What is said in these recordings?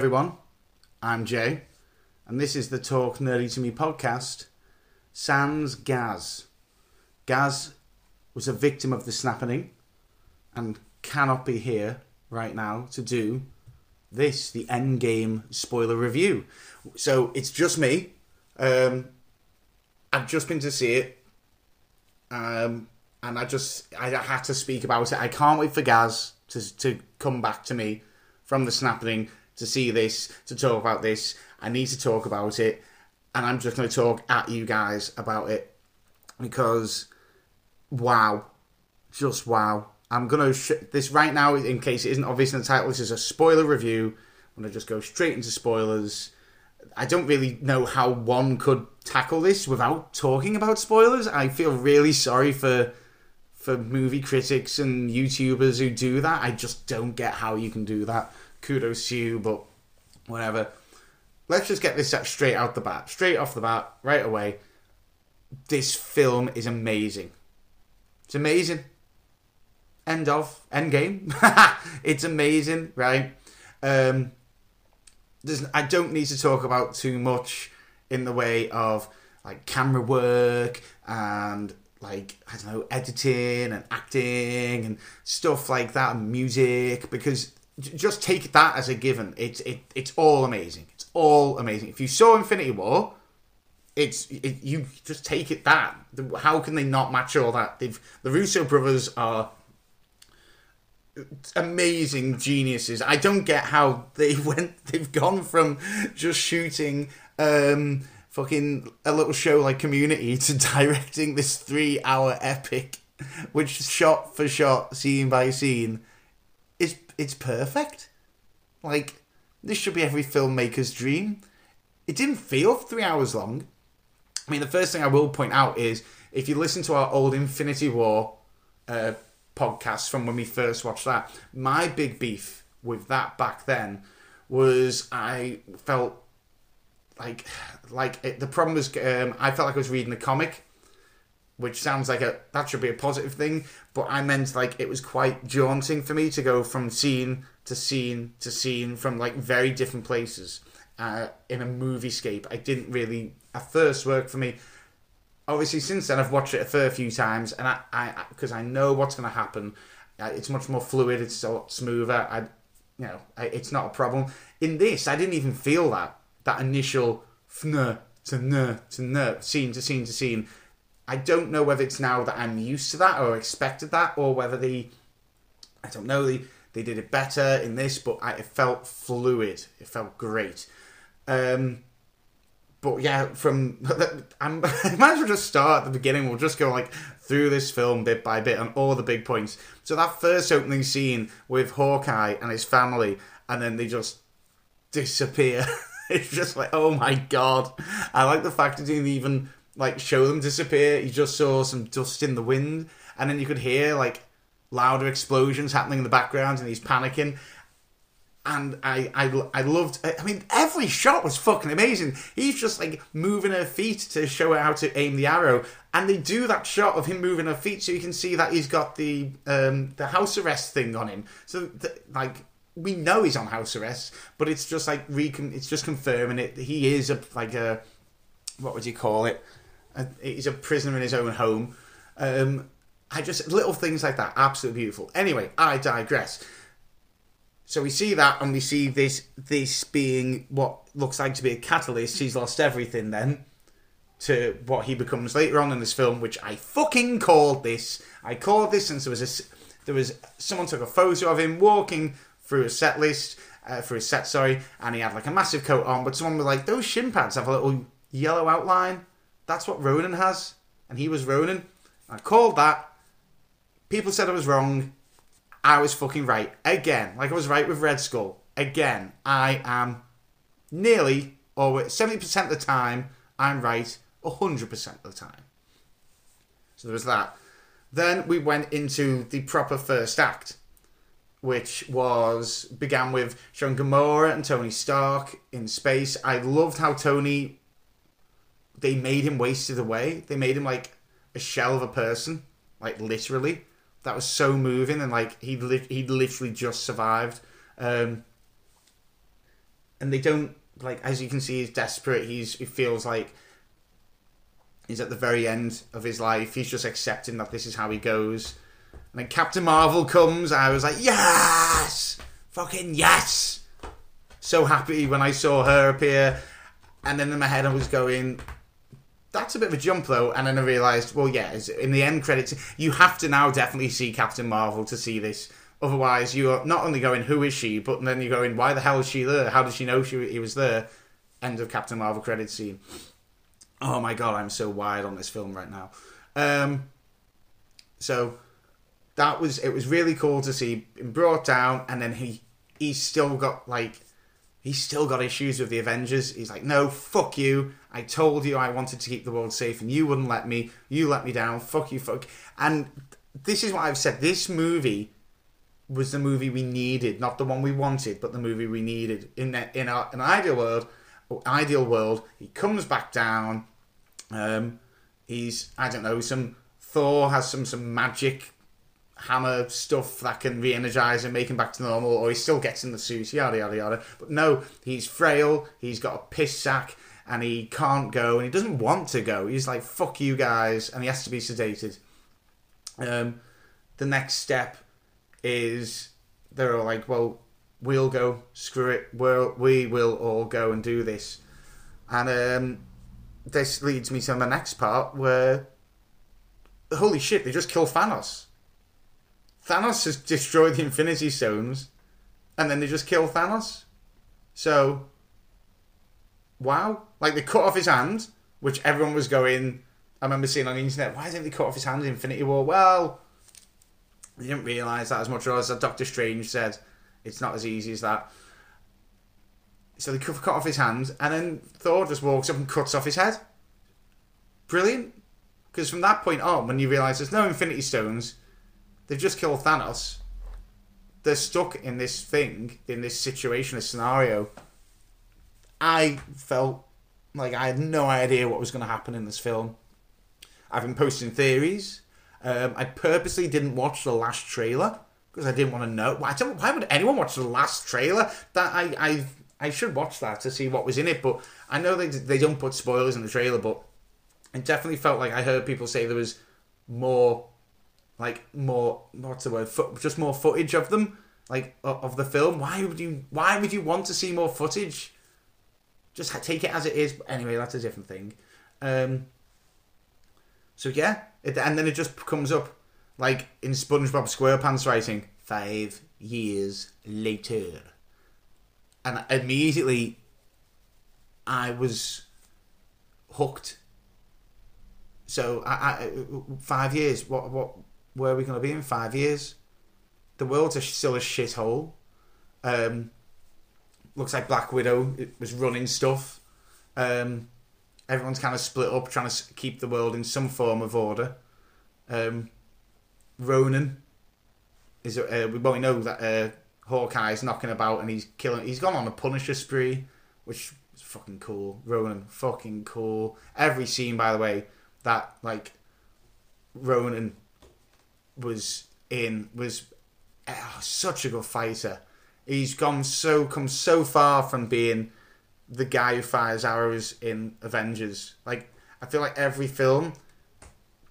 Everyone, I'm Jay, and this is the Talk Nerdy to Me podcast. Sans Gaz. Gaz was a victim of the snapping and cannot be here right now to do this, the Endgame spoiler review. So it's just me. Um, I've just been to see it, um, and I just I had to speak about it. I can't wait for Gaz to to come back to me from the snapping to see this to talk about this. I need to talk about it, and I'm just going to talk at you guys about it because wow, just wow. I'm gonna sh- this right now in case it isn't obvious in the title. This is a spoiler review. I'm gonna just go straight into spoilers. I don't really know how one could tackle this without talking about spoilers. I feel really sorry for for movie critics and YouTubers who do that. I just don't get how you can do that. Kudos to you, but whatever. Let's just get this straight out the bat, straight off the bat, right away. This film is amazing. It's amazing. End of end game. it's amazing, right? Um, I don't need to talk about too much in the way of like camera work and like I don't know editing and acting and stuff like that and music because just take that as a given. It's it, it's all amazing. It's all amazing. If you saw Infinity War, it's it, you just take it that. How can they not match all that? They've the Russo brothers are amazing geniuses. I don't get how they went. They've gone from just shooting um, fucking a little show like Community to directing this three-hour epic, which shot for shot, scene by scene, it's perfect. Like this should be every filmmaker's dream. It didn't feel three hours long. I mean, the first thing I will point out is if you listen to our old Infinity War. Uh, podcast from when we first watched that. My big beef with that back then was I felt like like it, the problem was um, I felt like I was reading a comic, which sounds like a that should be a positive thing, but I meant like it was quite jaunting for me to go from scene to scene to scene from like very different places uh, in a movie scape. I didn't really at first work for me obviously since then I've watched it a fair few times, and I, I because I know what's going to happen. Uh, it's much more fluid. It's a lot smoother. I, you know, I, it's not a problem. In this, I didn't even feel that that initial fn to n to n scene to scene to scene. I don't know whether it's now that I'm used to that or expected that, or whether the I don't know they they did it better in this, but I, it felt fluid. It felt great. Um, but yeah, from I'm, I might as well just start at the beginning. We'll just go like through this film bit by bit on all the big points. So that first opening scene with Hawkeye and his family, and then they just disappear. it's just like, oh my god! I like the fact that he even like show them disappear. You just saw some dust in the wind, and then you could hear like louder explosions happening in the background, and he's panicking and I, I, I loved. I mean, every shot was fucking amazing. He's just like moving her feet to show her how to aim the arrow, and they do that shot of him moving her feet so you can see that he's got the um, the house arrest thing on him. So like we know he's on house arrest, but it's just like recon- it's just confirming it. He is a like a what would you call it? A, he's a prisoner in his own home. Um, I just little things like that, absolutely beautiful. Anyway, I digress. So we see that, and we see this this being what looks like to be a catalyst. He's lost everything then to what he becomes later on in this film, which I fucking called this. I called this since there was a there was someone took a photo of him walking through a set list uh, his set, sorry, and he had like a massive coat on, but someone was like, those shin pads have a little yellow outline. That's what Ronin has, and he was Ronin. I called that. People said I was wrong. I was fucking right. Again, like I was right with Red Skull. Again, I am nearly, or 70% of the time, I'm right 100% of the time. So there was that. Then we went into the proper first act, which was began with showing Gamora and Tony Stark in space. I loved how Tony they made him wasted away. They made him like a shell of a person, like literally that was so moving and like he li- he literally just survived. Um, and they don't like as you can see he's desperate. He's he feels like he's at the very end of his life. He's just accepting that this is how he goes. And then Captain Marvel comes. I was like, yes, fucking yes. So happy when I saw her appear. And then in my head, I was going, that's a bit of a jump though. And then I realised, well, yeah, in the end credits, you have to now definitely see Captain Marvel to see this. Otherwise, you're not only going, who is she, but then you're going, why the hell is she there? How does she know she he was there? End of Captain Marvel credit scene. Oh my god, I'm so wired on this film right now. Um, so that was it was really cool to see him brought down, and then he he's still got like he's still got issues with the Avengers. He's like, no, fuck you. I told you I wanted to keep the world safe, and you wouldn't let me. You let me down. Fuck you, fuck. And this is what I've said. This movie was the movie we needed, not the one we wanted, but the movie we needed. In a, in our, an ideal world, ideal world, he comes back down. Um, he's I don't know some Thor has some some magic hammer stuff that can re-energize and make him back to normal, or he still gets in the suit, yada yada yada. But no, he's frail. He's got a piss sack, and he can't go, and he doesn't want to go. He's like fuck you guys, and he has to be sedated. Um, the next step is they're all like, well, we'll go, screw it, we'll, we will all go and do this. And um, this leads me to my next part where, holy shit, they just kill Thanos. Thanos has destroyed the Infinity Stones, and then they just kill Thanos. So, wow. Like, they cut off his hand, which everyone was going, I remember seeing on the internet, why didn't they cut off his hand in Infinity War? Well, they didn't realise that as much as Doctor Strange said. It's not as easy as that. So they cut off his hand, and then Thor just walks up and cuts off his head. Brilliant. Because from that point on, when you realise there's no Infinity Stones, they've just killed Thanos. They're stuck in this thing, in this situation, this scenario. I felt like I had no idea what was going to happen in this film. I've been posting theories. Um, I purposely didn't watch the last trailer because I didn't want to know. Why, why would anyone watch the last trailer? That I, I I should watch that to see what was in it. But I know they they don't put spoilers in the trailer, but it definitely felt like I heard people say there was more, like more what's the word? just more footage of them, like of the film. Why would you Why would you want to see more footage? Just take it as it is. Anyway, that's a different thing. Um, so yeah, it, and then it just comes up like in SpongeBob SquarePants writing five years later, and immediately I was hooked. So I, I five years. What what where are we going to be in five years? The world's still a shithole. Um, looks like Black Widow was running stuff. Um, everyone's kind of split up, trying to keep the world in some form of order. Um, Ronin is uh, we well we know that uh, Hawkeye's knocking about and he's killing. He's gone on a Punisher spree, which is fucking cool. Ronin, fucking cool. Every scene, by the way, that like Ronin was in was oh, such a good fighter. He's gone so come so far from being the guy who fires arrows in Avengers. Like I feel like every film,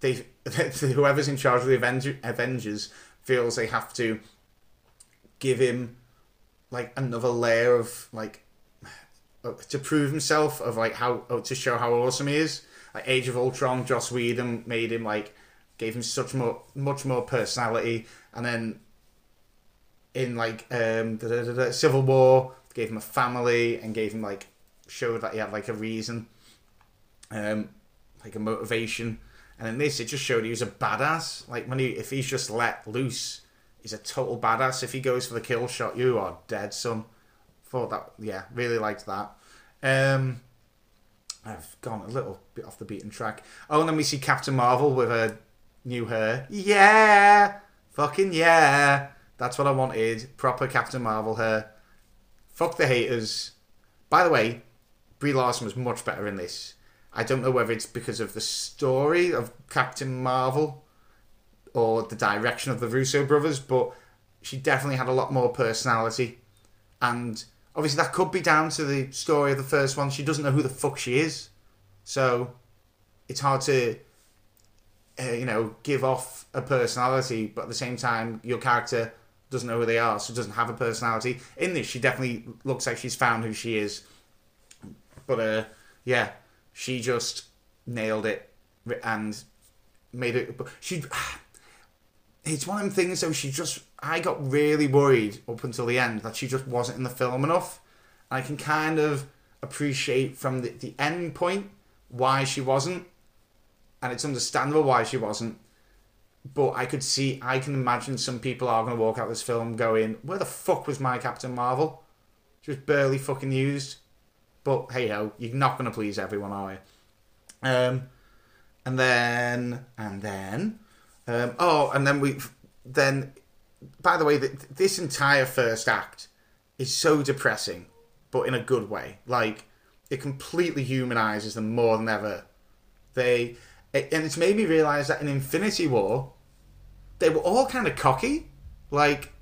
they whoever's in charge of the Avenger, Avengers feels they have to give him like another layer of like to prove himself of like how to show how awesome he is. Like Age of Ultron, Joss Whedon made him like gave him such more much more personality, and then in like um, Civil War gave him a family and gave him like showed that he had like a reason, um, like a motivation. And in this, it just showed he was a badass. Like when he, if he's just let loose, he's a total badass. If he goes for the kill shot, you are dead, son. Thought that, yeah, really liked that. Um, I've gone a little bit off the beaten track. Oh, and then we see Captain Marvel with her new hair. Yeah, fucking yeah. That's what I wanted. Proper Captain Marvel hair. Fuck the haters. By the way, Brie Larson was much better in this. I don't know whether it's because of the story of Captain Marvel or the direction of the Russo brothers, but she definitely had a lot more personality. And obviously that could be down to the story of the first one. She doesn't know who the fuck she is, so it's hard to, uh, you know, give off a personality. But at the same time, your character doesn't know who they are, so doesn't have a personality. In this, she definitely looks like she's found who she is. But uh, yeah, she just nailed it and made it. She, it's one of them things. though. she just, I got really worried up until the end that she just wasn't in the film enough. And I can kind of appreciate from the, the end point why she wasn't, and it's understandable why she wasn't. But I could see, I can imagine some people are going to walk out this film going, "Where the fuck was my Captain Marvel? She was barely fucking used." But hey ho, you're not going to please everyone, are you? Um, and then and then, um, oh, and then we then. By the way, th- this entire first act is so depressing, but in a good way. Like it completely humanizes them more than ever. They and it's made me realize that in Infinity War, they were all kind of cocky. Like,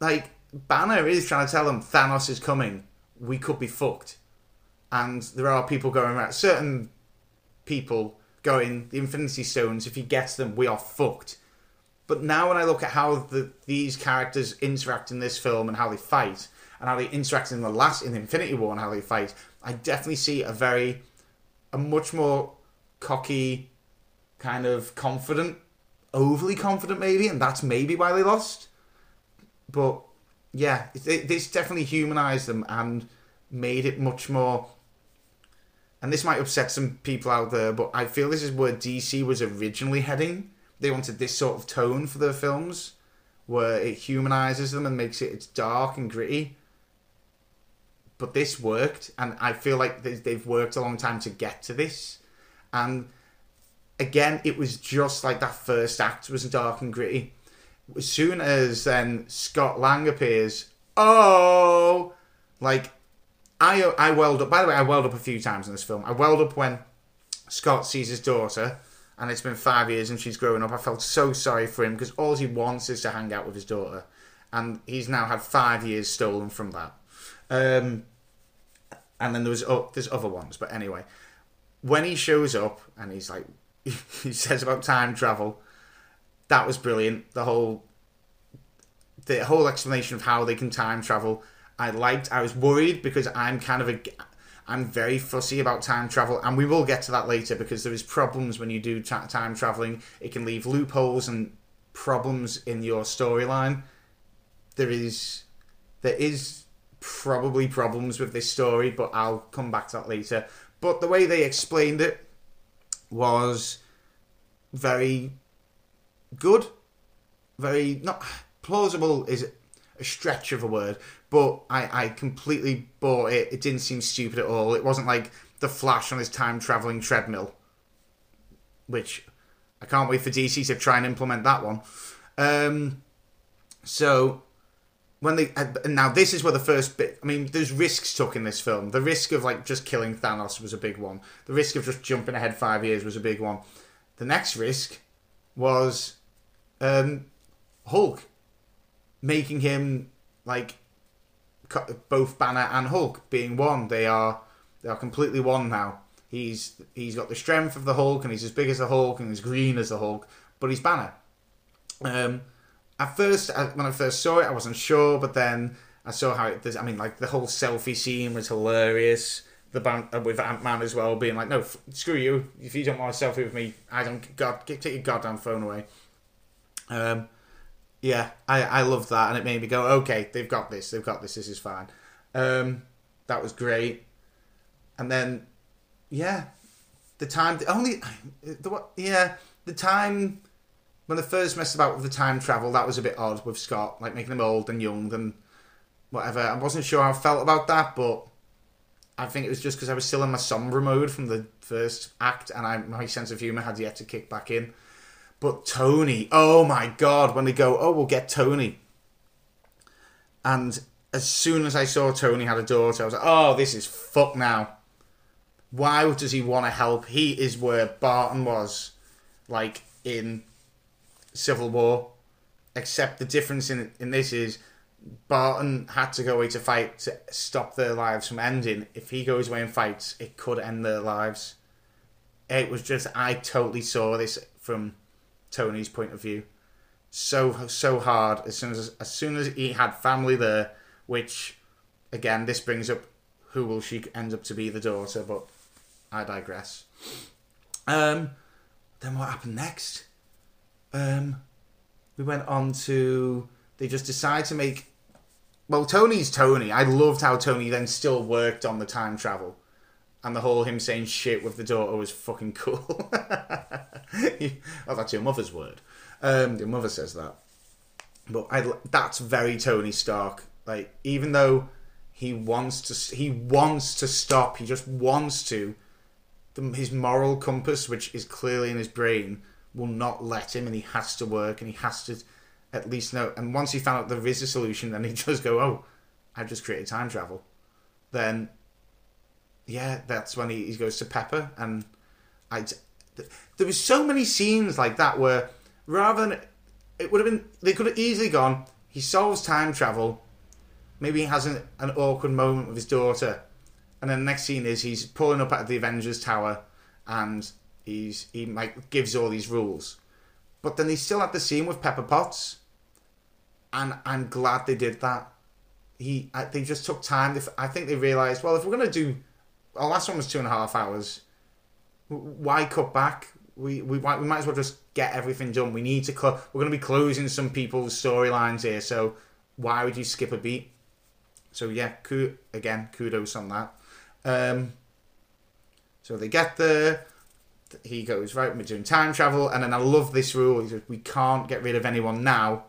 like Banner is trying to tell them Thanos is coming. We could be fucked. And there are people going around, certain people going, the Infinity Stones, if he gets them, we are fucked. But now when I look at how the, these characters interact in this film and how they fight, and how they interact in the last, in Infinity War and how they fight, I definitely see a very, a much more cocky, kind of confident, overly confident maybe, and that's maybe why they lost. But yeah, this definitely humanized them and made it much more. And this might upset some people out there, but I feel this is where DC was originally heading. They wanted this sort of tone for their films, where it humanizes them and makes it it's dark and gritty. But this worked, and I feel like they've worked a long time to get to this. And again, it was just like that first act was dark and gritty. As soon as then Scott Lang appears, oh, like I I welled up. By the way, I welled up a few times in this film. I welled up when Scott sees his daughter, and it's been five years and she's growing up. I felt so sorry for him because all he wants is to hang out with his daughter, and he's now had five years stolen from that. Um, and then there was oh, there's other ones, but anyway, when he shows up and he's like, he says about time travel, that was brilliant. The whole the whole explanation of how they can time travel I liked. I was worried because I'm kind of a I'm very fussy about time travel, and we will get to that later because there is problems when you do time traveling. It can leave loopholes and problems in your storyline. There is there is probably problems with this story, but I'll come back to that later. But the way they explained it was very good, very not plausible is a stretch of a word, but I, I completely bought it. It didn't seem stupid at all. It wasn't like the Flash on his time traveling treadmill, which I can't wait for DC to try and implement that one. Um, so when they uh, now this is where the first bit. I mean, there's risks took in this film. The risk of like just killing Thanos was a big one. The risk of just jumping ahead five years was a big one. The next risk was um, Hulk making him like both Banner and Hulk being one. They are they are completely one now. He's he's got the strength of the Hulk and he's as big as the Hulk and as green as the Hulk, but he's Banner. Um, at first, when I first saw it, I wasn't sure, but then I saw how it. I mean, like the whole selfie scene was hilarious. The band uh, with Ant Man as well, being like, "No, f- screw you. If you don't want a selfie with me, I don't. God, take your goddamn phone away." Um, yeah, I, I love that, and it made me go, okay, they've got this, they've got this, this is fine. Um, that was great, and then, yeah, the time the only the what? yeah the time when they first messed about with the time travel that was a bit odd with Scott, like making him old and young and whatever. I wasn't sure how I felt about that, but I think it was just because I was still in my somber mode from the first act, and I, my sense of humor had yet to kick back in. But Tony, oh my god, when they go, oh, we'll get Tony. And as soon as I saw Tony had a daughter, I was like, oh, this is fuck now. Why does he want to help? He is where Barton was, like in Civil War. Except the difference in in this is Barton had to go away to fight to stop their lives from ending. If he goes away and fights, it could end their lives. It was just I totally saw this from Tony's point of view. So so hard as soon as as soon as he had family there, which again this brings up who will she end up to be the daughter, but I digress. Um, then what happened next? Um, we went on to they just decide to make. Well, Tony's Tony. I loved how Tony then still worked on the time travel, and the whole him saying shit with the daughter was fucking cool. oh, that's your mother's word. Um, your mother says that, but I that's very Tony Stark. Like even though he wants to, he wants to stop. He just wants to. The, his moral compass, which is clearly in his brain, will not let him, and he has to work, and he has to at least know. And once he found out there is a solution, then he just go, "Oh, I've just created time travel." Then, yeah, that's when he, he goes to Pepper, and I. There was so many scenes like that where rather than it would have been, they could have easily gone. He solves time travel. Maybe he has an, an awkward moment with his daughter, and then the next scene is he's pulling up at the Avengers Tower, and he's he like gives all these rules, but then he still had the scene with Pepper Potts, and I'm glad they did that. He they just took time. I think they realized well if we're gonna do, our last one was two and a half hours. Why cut back? We we we might as well just get everything done. We need to cut. we're gonna be closing some people's storylines here, so why would you skip a beat? So yeah, again, kudos on that. Um, so they get there. He goes right. We're doing time travel, and then I love this rule. He says we can't get rid of anyone now.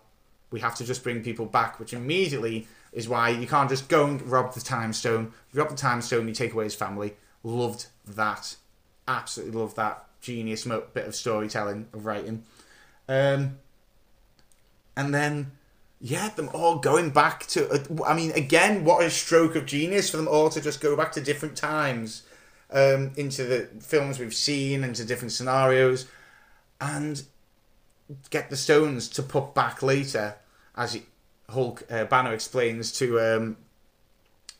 We have to just bring people back, which immediately is why you can't just go and rob the time stone. You rob the time stone, you take away his family. Loved that. Absolutely loved that. Genius bit of storytelling, of writing. Um, and then yeah, them all going back to. Uh, I mean, again, what a stroke of genius for them all to just go back to different times, um, into the films we've seen, into different scenarios, and get the stones to put back later, as Hulk uh, Banner explains to. Um,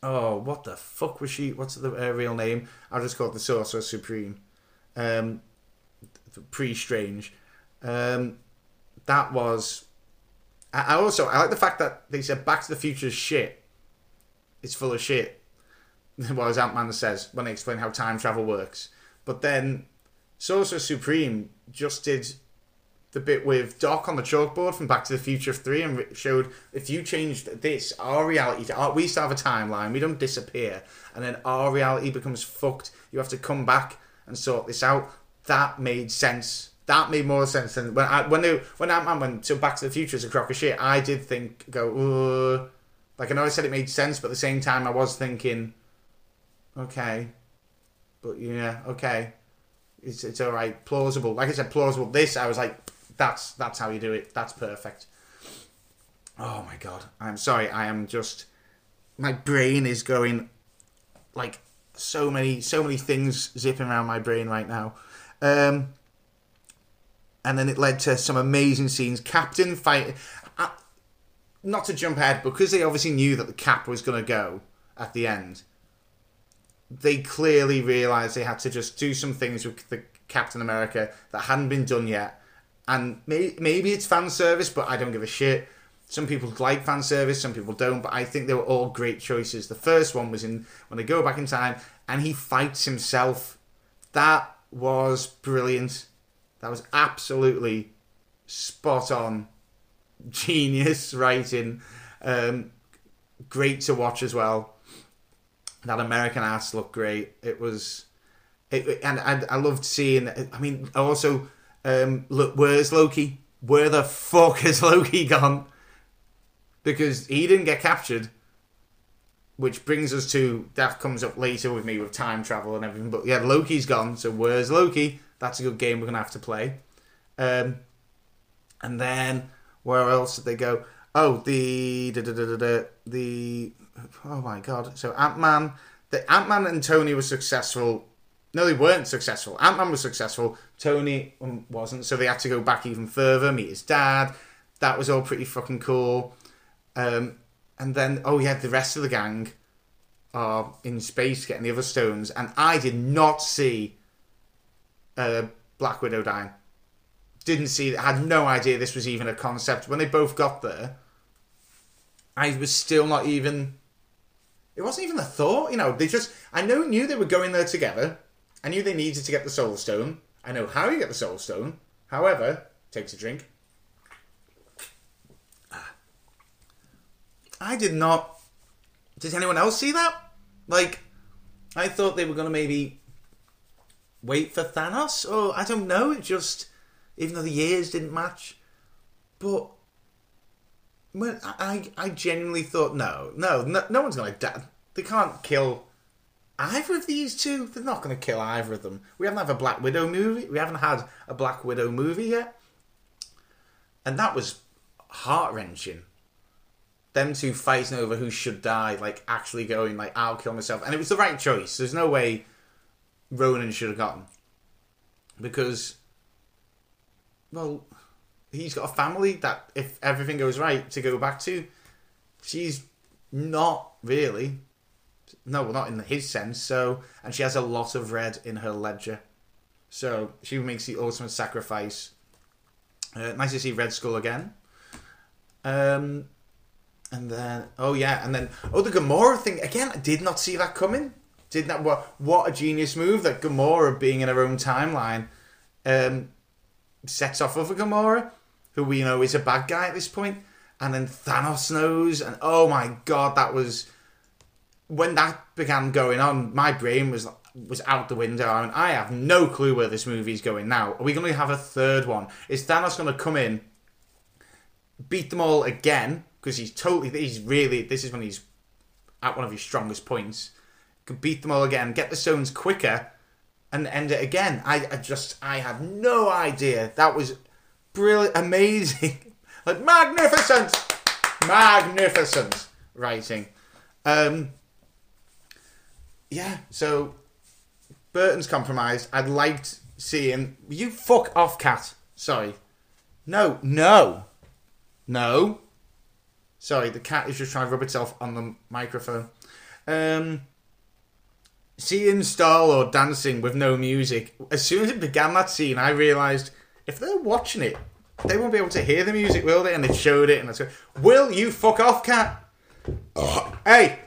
oh, what the fuck was she? What's the uh, real name? I'll just call the Sorcerer Supreme. Um, pre Strange. Um, that was I also I like the fact that they said Back to the Future shit. It's full of shit. well, as Ant Man says when they explain how time travel works. But then Sorcerer Supreme just did the bit with Doc on the chalkboard from Back to the Future 3 and showed if you changed this, our reality, our, we still have a timeline, we don't disappear, and then our reality becomes fucked. You have to come back and sort this out. That made sense that made more sense than when I, when they, when Ant Man went to Back to the Future as a crock of shit. I did think go Ugh. like I know I said it made sense, but at the same time I was thinking, okay, but yeah, okay, it's it's all right, plausible. Like I said, plausible. This I was like, that's that's how you do it. That's perfect. Oh my god, I'm sorry. I am just my brain is going like so many so many things zipping around my brain right now. Um, and then it led to some amazing scenes. Captain fight, uh, not to jump ahead, because they obviously knew that the cap was going to go at the end. They clearly realised they had to just do some things with the Captain America that hadn't been done yet, and may, maybe it's fan service, but I don't give a shit. Some people like fan service, some people don't, but I think they were all great choices. The first one was in when they go back in time and he fights himself. That was brilliant that was absolutely spot on, genius writing. Um, great to watch as well. That American ass looked great. It was, it, and, and I loved seeing. I mean, also, um, look, where's Loki? Where the fuck has Loki gone? Because he didn't get captured which brings us to that comes up later with me with time travel and everything. But yeah, Loki's gone. So where's Loki? That's a good game we're gonna have to play. Um, and then where else did they go? Oh, the, the oh my god! So Ant Man, the Ant Man and Tony were successful. No, they weren't successful. Ant Man was successful. Tony um, wasn't. So they had to go back even further, meet his dad. That was all pretty fucking cool. Um, and then oh yeah, the rest of the gang are in space getting the other stones, and I did not see uh, Black Widow dying. Didn't see, had no idea this was even a concept. When they both got there, I was still not even. It wasn't even a thought, you know. They just, I know, knew they were going there together. I knew they needed to get the Soul Stone. I know how you get the Soul Stone. However, takes a drink. Ah. I did not. Did anyone else see that? Like, I thought they were going to maybe wait for Thanos, or I don't know. It just, even though the years didn't match, but well, I I genuinely thought no, no, no, no one's going to die. They can't kill either of these two. They're not going to kill either of them. We haven't had a Black Widow movie. We haven't had a Black Widow movie yet, and that was heart wrenching them two fighting over who should die, like actually going like I'll kill myself, and it was the right choice. There's no way Ronin should have gotten because, well, he's got a family that if everything goes right to go back to, she's not really. No, not in his sense. So, and she has a lot of red in her ledger, so she makes the ultimate sacrifice. Uh, nice to see Red Skull again. Um, and then, oh yeah, and then, oh, the Gamora thing again. I did not see that coming. Did not. What? What a genius move that Gamora being in her own timeline, um, sets off other Gamora, who we know is a bad guy at this point, and then Thanos knows, and oh my god, that was when that began going on. My brain was was out the window. I mean, I have no clue where this movie's going now. Are we going to have a third one? Is Thanos going to come in, beat them all again? because he's totally he's really this is when he's at one of his strongest points. Could beat them all again, get the stones quicker, and end it again. I, I just I had no idea. That was brilliant, amazing, like magnificent, magnificent writing. Um, yeah, so Burton's compromised. I'd liked seeing you fuck off, cat. Sorry. No, no, no. Sorry, the cat is just trying to rub itself on the microphone. Um, seeing Star-Lord dancing with no music, as soon as it began that scene, I realised if they're watching it, they won't be able to hear the music, will they? And they showed it, and I said, Will you fuck off, cat? Oh. Hey!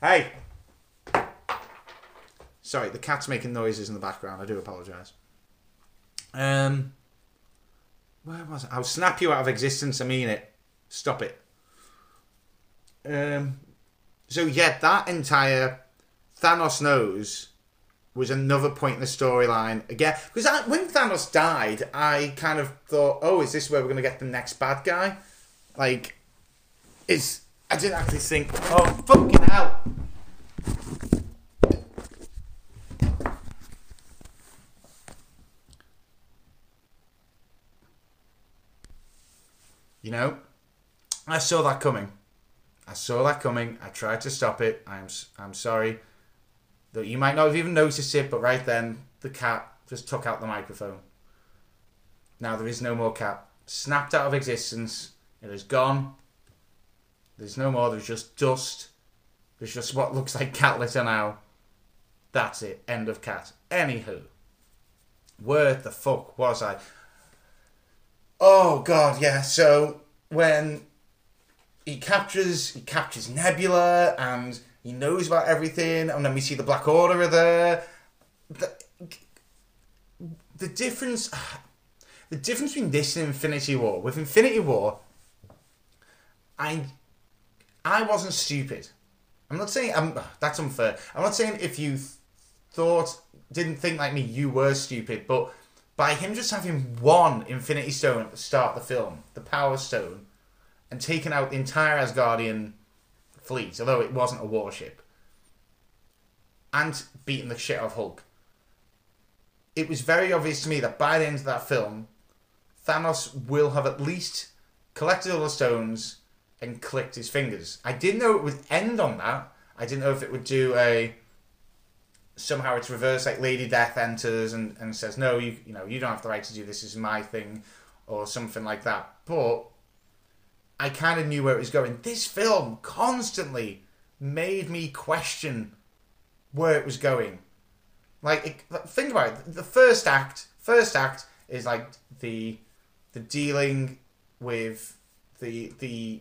Hey! Sorry, the cat's making noises in the background. I do apologise. Um, where was it? I'll snap you out of existence. I mean it. Stop it. Um, so yeah, that entire Thanos knows was another point in the storyline again. Because when Thanos died, I kind of thought, oh, is this where we're going to get the next bad guy? Like, is I didn't actually think, oh fucking hell. You know, I saw that coming. I saw that coming. I tried to stop it. I'm I'm sorry. That you might not have even noticed it, but right then the cat just took out the microphone. Now there is no more cat. Snapped out of existence. It is gone. There's no more. There's just dust. There's just what looks like cat litter now. That's it. End of cat. Anywho, where the fuck was I? Oh god, yeah. So when he captures he captures Nebula and he knows about everything, and then we see the Black Order there. The, the difference, the difference between this and Infinity War. With Infinity War, I, I wasn't stupid. I'm not saying I'm, that's unfair. I'm not saying if you thought didn't think like me, you were stupid. But by him just having one Infinity Stone at the start of the film, the Power Stone, and taken out the entire Asgardian fleet, although it wasn't a warship, and beating the shit out of Hulk. It was very obvious to me that by the end of that film, Thanos will have at least collected all the stones and clicked his fingers. I didn't know it would end on that. I didn't know if it would do a somehow it's reversed like Lady Death enters and, and says, No, you you know, you don't have the right to do this, this is my thing or something like that. But I kind of knew where it was going. This film constantly made me question where it was going. Like, it, think about it. The first act, first act is like the the dealing with the the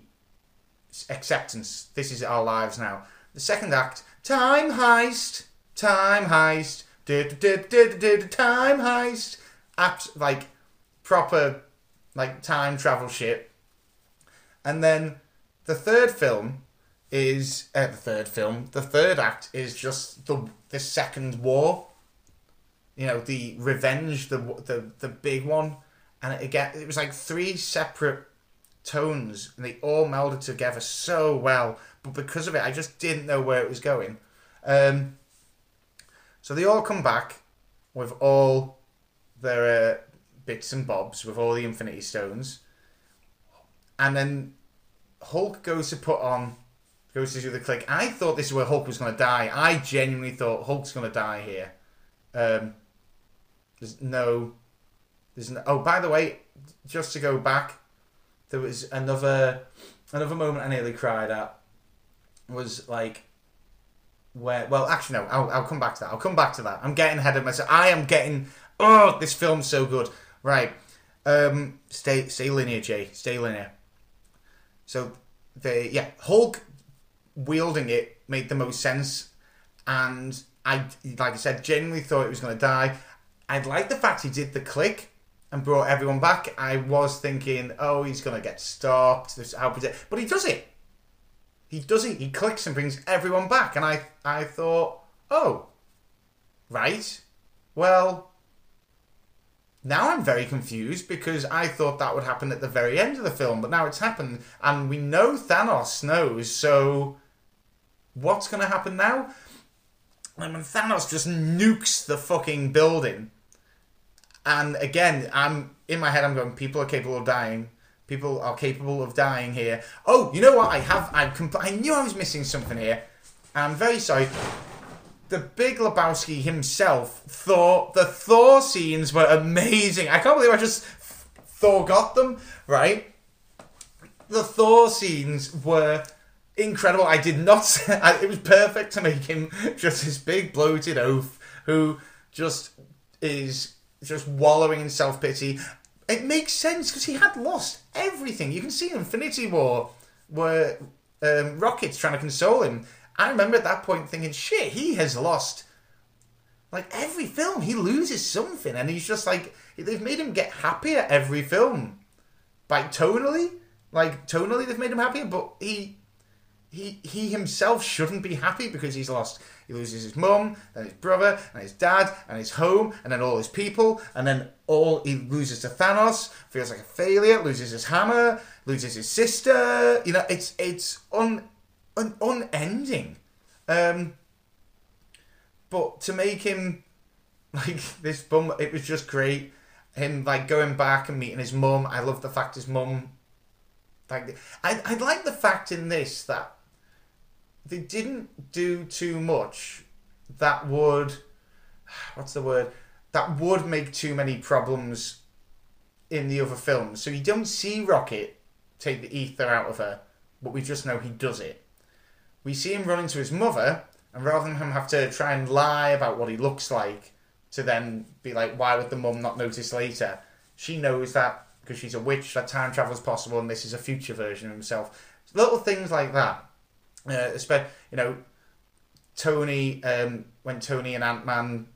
acceptance. This is our lives now. The second act, time heist, time heist, time heist. Apt like proper like time travel shit. And then the third film is uh, the third film. The third act is just the the second war. You know, the revenge, the the the big one, and it again it was like three separate tones, and they all melded together so well. But because of it, I just didn't know where it was going. Um, so they all come back with all their uh, bits and bobs, with all the Infinity Stones, and then Hulk goes to put on goes to do the click. I thought this is where Hulk was going to die. I genuinely thought Hulk's going to die here. Um, there's no, there's no. Oh, by the way, just to go back, there was another another moment I nearly cried at. Was like where well actually no I'll, I'll come back to that I'll come back to that I'm getting ahead of myself I am getting oh this film's so good right um stay stay linear Jay stay linear so the yeah Hulk wielding it made the most sense. And I, like I said, genuinely thought it was going to die. I like the fact he did the click and brought everyone back. I was thinking, oh, he's going to get stopped. This how but he does it. He does it. He clicks and brings everyone back. And I, I thought, oh, right. Well, now I'm very confused because I thought that would happen at the very end of the film, but now it's happened, and we know Thanos knows. So what's going to happen now? And when Thanos just nukes the fucking building, and again, I'm in my head, I'm going, people are capable of dying. People are capable of dying here. Oh, you know what? I have. I compl- I knew I was missing something here. I'm very sorry. The Big Lebowski himself thought the Thor scenes were amazing. I can't believe I just Thor got them right. The Thor scenes were incredible. I did not. it was perfect to make him just this big bloated oaf who just is just wallowing in self pity. It makes sense because he had lost everything. You can see in Infinity War where um, Rocket's trying to console him. I remember at that point thinking, shit, he has lost. Like every film, he loses something, and he's just like they've made him get happier every film. Like tonally, like tonally, they've made him happier, but he he he himself shouldn't be happy because he's lost. He loses his mum, and his brother, and his dad, and his home, and then all his people, and then all he loses to Thanos, feels like a failure, loses his hammer, loses his sister. You know, it's it's un, un unending. Um, but to make him like this bum, it was just great. Him like going back and meeting his mum. I love the fact his mum. Like I, I like the fact in this that they didn't do too much that would what's the word that would make too many problems in the other films. So you don't see Rocket take the Aether out of her, but we just know he does it. We see him running to his mother, and rather than him have to try and lie about what he looks like, to then be like, why would the mum not notice later? She knows that because she's a witch, that time travel is possible, and this is a future version of himself. Little things like that uh, you know Tony um, when Tony and Ant Man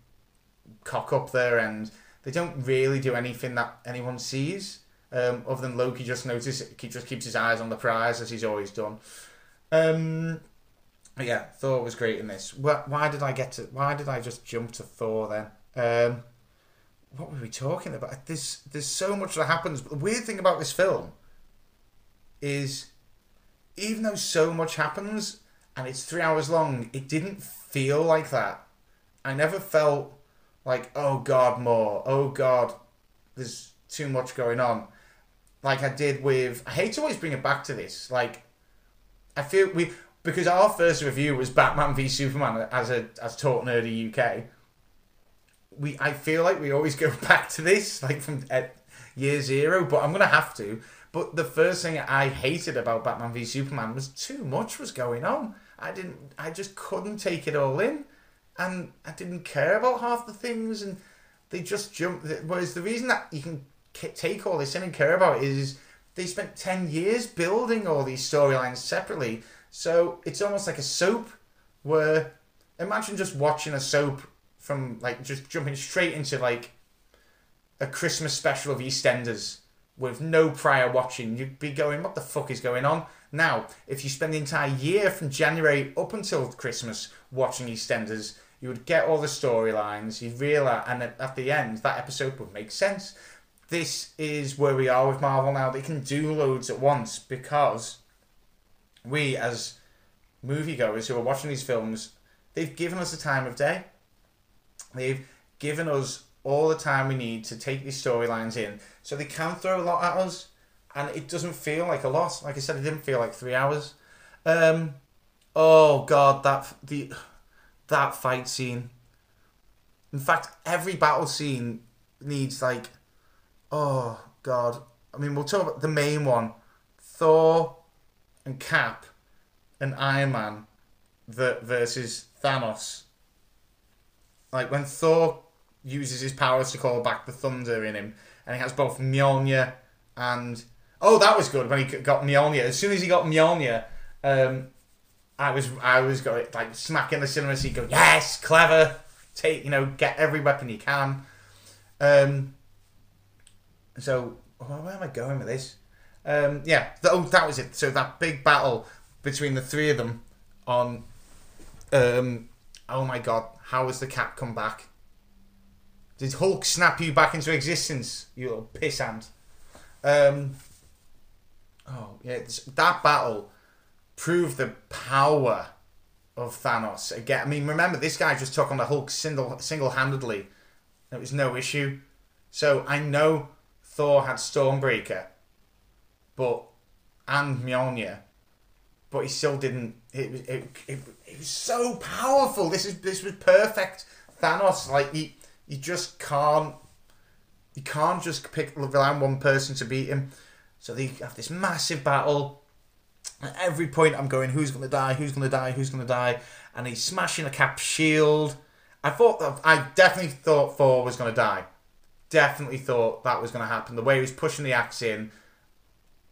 cock up there and they don't really do anything that anyone sees. Um, other than Loki just notice he just keeps his eyes on the prize as he's always done. Um, yeah, Thor was great in this. Why, why, did I get to? Why did I just jump to Thor then? Um, what were we talking about? There's there's so much that happens. But the weird thing about this film is even though so much happens and it's three hours long, it didn't feel like that. I never felt like, oh god, more. Oh god, there's too much going on. Like I did with. I hate to always bring it back to this. Like, I feel we because our first review was Batman v Superman as a as taught nerdy UK. We I feel like we always go back to this like from uh, year zero, but I'm gonna have to. But the first thing I hated about Batman v Superman was too much was going on. I didn't. I just couldn't take it all in, and I didn't care about half the things, and they just jumped. Whereas the reason that you can take all this in and care about is they spent ten years building all these storylines separately. So it's almost like a soap where imagine just watching a soap from like just jumping straight into like a Christmas special of EastEnders with no prior watching. You'd be going, what the fuck is going on? Now, if you spend the entire year from January up until Christmas watching EastEnders, you would get all the storylines, you'd realise, and at the end, that episode would make sense. This is where we are with Marvel now. They can do loads at once because we, as moviegoers who are watching these films, they've given us the time of day. They've given us all the time we need to take these storylines in, so they can throw a lot at us, and it doesn't feel like a loss. Like I said, it didn't feel like three hours. Um, oh god, that the that fight scene. In fact, every battle scene needs like, oh god. I mean, we'll talk about the main one: Thor and Cap and Iron Man that versus Thanos. Like when Thor uses his powers to call back the thunder in him, and he has both Mjolnir and oh, that was good when he got Mjolnir. As soon as he got Mjolnir, um, I was I was going like smacking the cinema seat, go yes, clever, take you know get every weapon you can. Um, so where am I going with this? Um, yeah, oh, that was it. So that big battle between the three of them on. Um, oh my god, how has the cap come back? Did Hulk snap you back into existence, you little pissant? Um, oh yeah, that battle proved the power of Thanos again. I mean, remember this guy just took on the Hulk single single handedly. It was no issue. So I know Thor had Stormbreaker, but and Mjolnir, but he still didn't. It was it, it, it was so powerful. This is this was perfect. Thanos like he you just can't you can't just pick on one person to beat him. So they have this massive battle. At every point, I'm going, who's going to die? Who's going to die? Who's going to die? And he's smashing a cap shield. I thought that I definitely thought Thor was going to die. Definitely thought that was going to happen. The way he was pushing the axe in,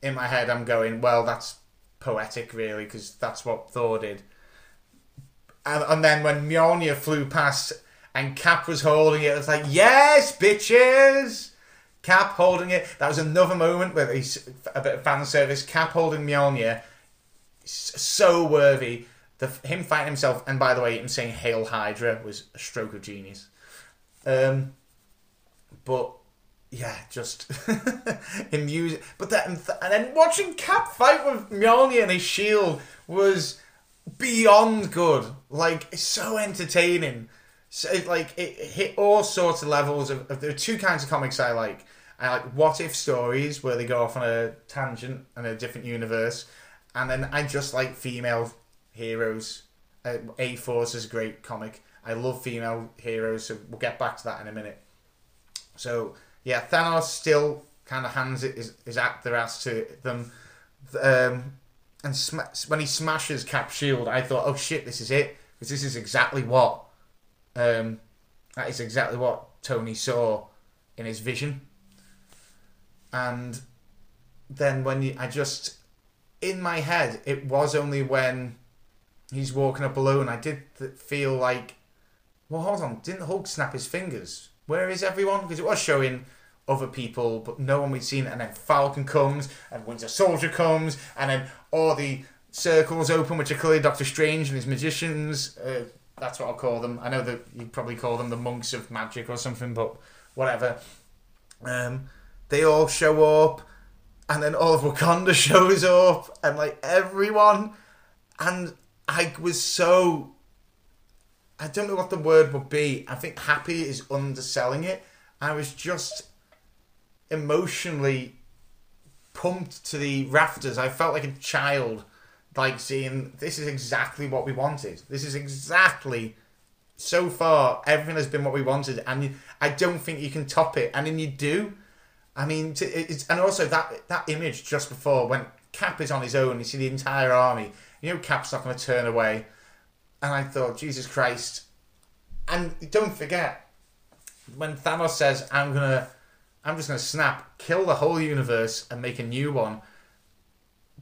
in my head, I'm going, well, that's poetic, really, because that's what Thor did. And, and then when Mjolnir flew past and Cap was holding it. It was like, yes, bitches! Cap holding it. That was another moment where he's a bit of fan service. Cap holding Mjolnir. So worthy. The, him fighting himself, and by the way, him saying Hail Hydra was a stroke of genius. Um, but yeah, just use but then and then watching Cap fight with Mjolnir and his shield was beyond good. Like it's so entertaining. So it, like it hit all sorts of levels of, of. There are two kinds of comics I like. I like what if stories where they go off on a tangent and a different universe, and then I just like female heroes. Uh, A-Force is a great comic. I love female heroes, so we'll get back to that in a minute. So yeah, Thanos still kind of hands it his, his act their ass to them, um, and sm- when he smashes Cap shield, I thought, oh shit, this is it because this is exactly what um, that is exactly what Tony saw in his vision. And then when you, I just, in my head, it was only when he's walking up alone, I did feel like, well, hold on, didn't Hulk snap his fingers? Where is everyone? Because it was showing other people, but no one we'd seen. And then Falcon comes, and Winter Soldier comes, and then all the circles open, which are clearly Doctor Strange and his magicians. Uh, that's what I'll call them. I know that you probably call them the monks of magic or something, but whatever. Um, they all show up, and then all of Wakanda shows up, and like everyone, and I was so. I don't know what the word would be. I think happy is underselling it. I was just emotionally pumped to the rafters. I felt like a child like seeing this is exactly what we wanted. This is exactly so far everything has been what we wanted, and I don't think you can top it. And then you do, I mean, it's, and also that that image just before when Cap is on his own, you see the entire army. You know, Cap's not going to turn away. And I thought, Jesus Christ. And don't forget, when Thanos says, "I'm gonna, I'm just gonna snap, kill the whole universe, and make a new one,"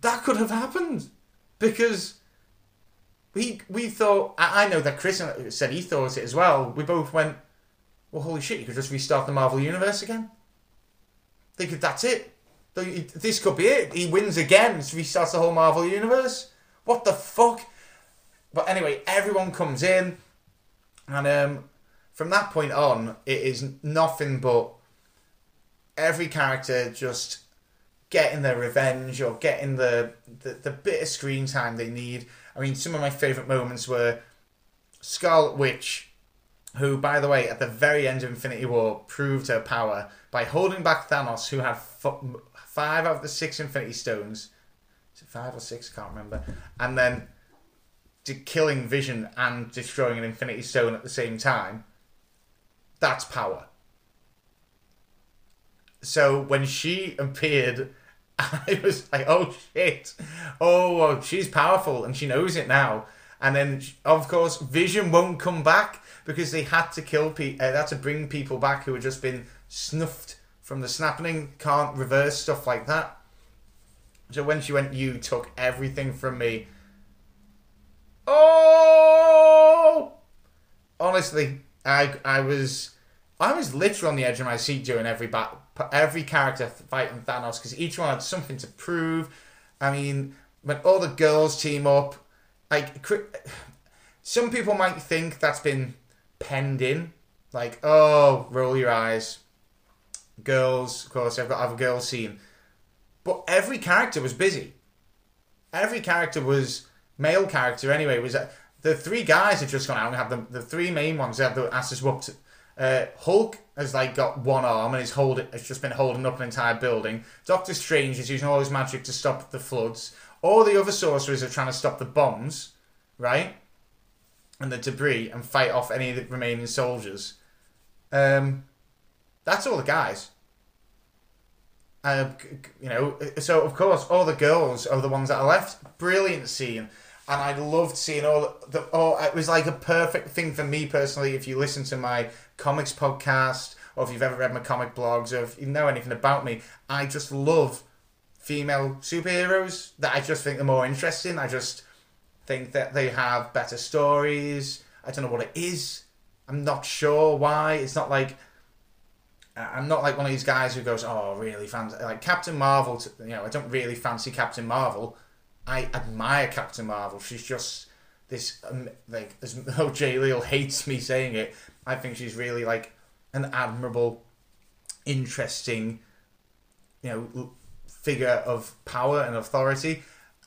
that could have happened because we we thought. I, know that Chris said he thought it as well. We both went, "Well, holy shit! You could just restart the Marvel universe again." They could. That's it. This could be it. He wins again, restarts the whole Marvel universe. What the fuck? But anyway, everyone comes in, and um, from that point on, it is nothing but every character just getting their revenge or getting the, the, the bit of screen time they need. I mean, some of my favourite moments were Scarlet Witch, who, by the way, at the very end of Infinity War, proved her power by holding back Thanos, who had f- five out of the six Infinity Stones. Is it five or six? I can't remember. And then killing Vision and destroying an Infinity Stone at the same time, that's power. So when she appeared, I was like, oh shit. Oh, she's powerful and she knows it now. And then, of course, Vision won't come back because they had to kill people, uh, they had to bring people back who had just been snuffed from the snapping. Can't reverse stuff like that. So when she went, you took everything from me Oh! Honestly, I I was I was literally on the edge of my seat during every bat, every character fighting Thanos because each one had something to prove. I mean, when all the girls team up, like some people might think that's been penned in, like oh, roll your eyes. Girls, of course, I've got have a girl scene, but every character was busy. Every character was male character anyway was that the three guys have just gone out and have the, the three main ones. They have the asses whooped. Uh, Hulk has like got one arm and he's holding. Has just been holding up an entire building. Doctor Strange is using all his magic to stop the floods. All the other sorcerers are trying to stop the bombs, right, and the debris and fight off any of the remaining soldiers. Um, that's all the guys. Uh, you know, so of course all the girls are the ones that are left. Brilliant scene and I loved seeing all the. Oh, it was like a perfect thing for me personally. If you listen to my comics podcast, or if you've ever read my comic blogs, or if you know anything about me, I just love female superheroes. That I just think are more interesting. I just think that they have better stories. I don't know what it is. I'm not sure why. It's not like I'm not like one of these guys who goes, "Oh, really fancy like Captain Marvel." To, You know, I don't really fancy Captain Marvel I admire Captain Marvel. She's just this um, like as Jay Leal hates me saying it. I think she's really like an admirable, interesting, you know, figure of power and authority.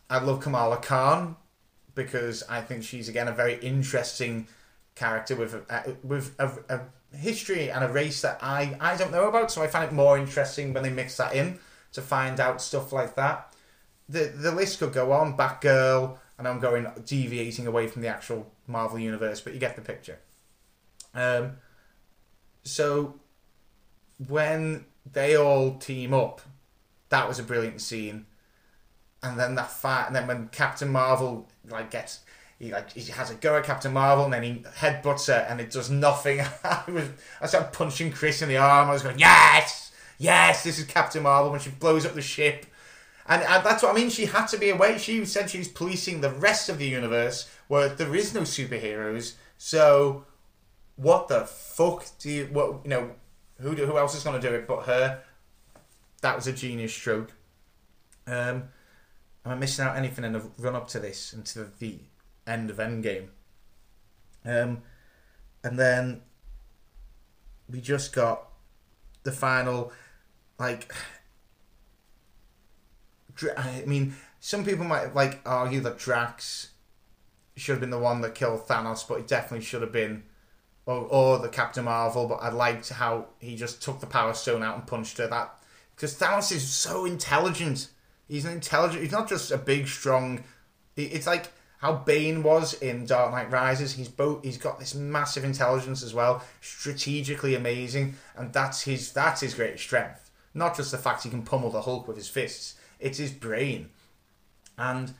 I love Kamala Khan because I think she's again a very interesting character with a, with a, a history and a race that I I don't know about. So I find it more interesting when they mix that in to find out stuff like that the the list could go on. Batgirl, and I'm going deviating away from the actual Marvel universe, but you get the picture. Um, so when they all team up, that was a brilliant scene. And then that fight, and then when Captain Marvel like gets he like he has a go at Captain Marvel and then he headbutts her and it does nothing. I was I started punching Chris in the arm. I was going, Yes! Yes, this is Captain Marvel when she blows up the ship and, and that's what I mean. She had to be away. She said she's policing the rest of the universe where there is no superheroes. So, what the fuck do you? What you know? Who do, who else is going to do it but her? That was a genius stroke. Um, am I missing out anything in the run up to this and to the end of Endgame? Um, and then we just got the final, like I mean, some people might like argue that Drax should have been the one that killed Thanos, but it definitely should have been, or, or the Captain Marvel. But I liked how he just took the Power Stone out and punched her. That because Thanos is so intelligent. He's an intelligent. He's not just a big, strong. It's like how Bane was in Dark Knight Rises. He's both. He's got this massive intelligence as well, strategically amazing, and that's his. That's his greatest strength. not just the fact he can pummel the Hulk with his fists. It's his brain, and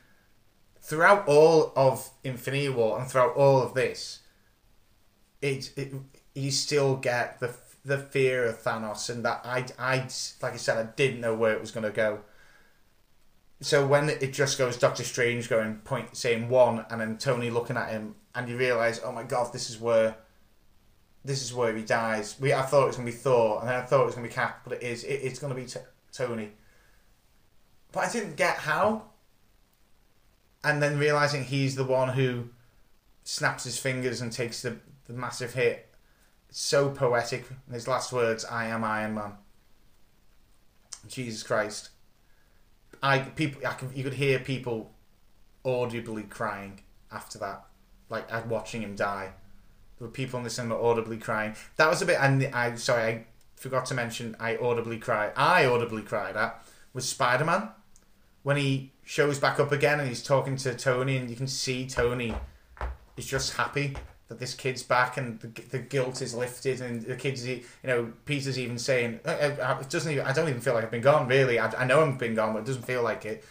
throughout all of Infinity War and throughout all of this, it, it you still get the the fear of Thanos, and that I I like I said I didn't know where it was going to go. So when it just goes Doctor Strange going point saying one, and then Tony looking at him, and you realize, oh my god, this is where this is where he dies. We I thought it was going to be Thor, and then I thought it was going to be Cap, but it is. It, it's going to be t- Tony. But I didn't get how. And then realizing he's the one who snaps his fingers and takes the, the massive hit. So poetic. His last words, "I am Iron Man." Jesus Christ. I people I can, you could hear people audibly crying after that, like watching him die. There were people in the cinema audibly crying. That was a bit. And I sorry, I forgot to mention. I audibly cried. I audibly cried at was Spider Man when he shows back up again and he's talking to Tony, and you can see Tony is just happy that this kid's back and the, the guilt is lifted, and the kids, you know, Peter's even saying, "It doesn't even. I don't even feel like I've been gone. Really, I, I know I've been gone, but it doesn't feel like it."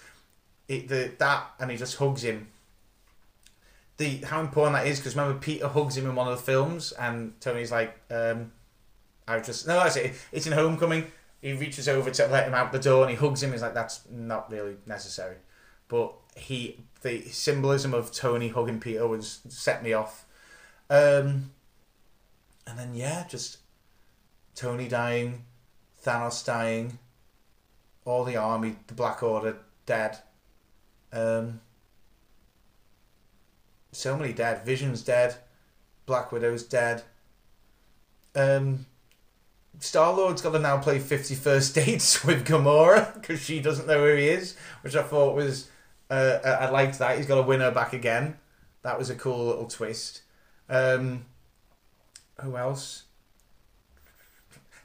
It the that and he just hugs him the how important that is because remember Peter hugs him in one of the films and Tony's like, um, I just no, that's it. It's in Homecoming. He reaches over to let him out the door and he hugs him. He's like, that's not really necessary, but he the symbolism of Tony hugging Peter was set me off. Um, and then yeah, just Tony dying, Thanos dying, all the army, the Black Order dead. Um, so many dead. Vision's dead. Black Widow's dead. Um, Star Lord's got to now play 50 First Dates with Gamora because she doesn't know who he is, which I thought was. Uh, I liked that. He's got to win her back again. That was a cool little twist. Um, who else?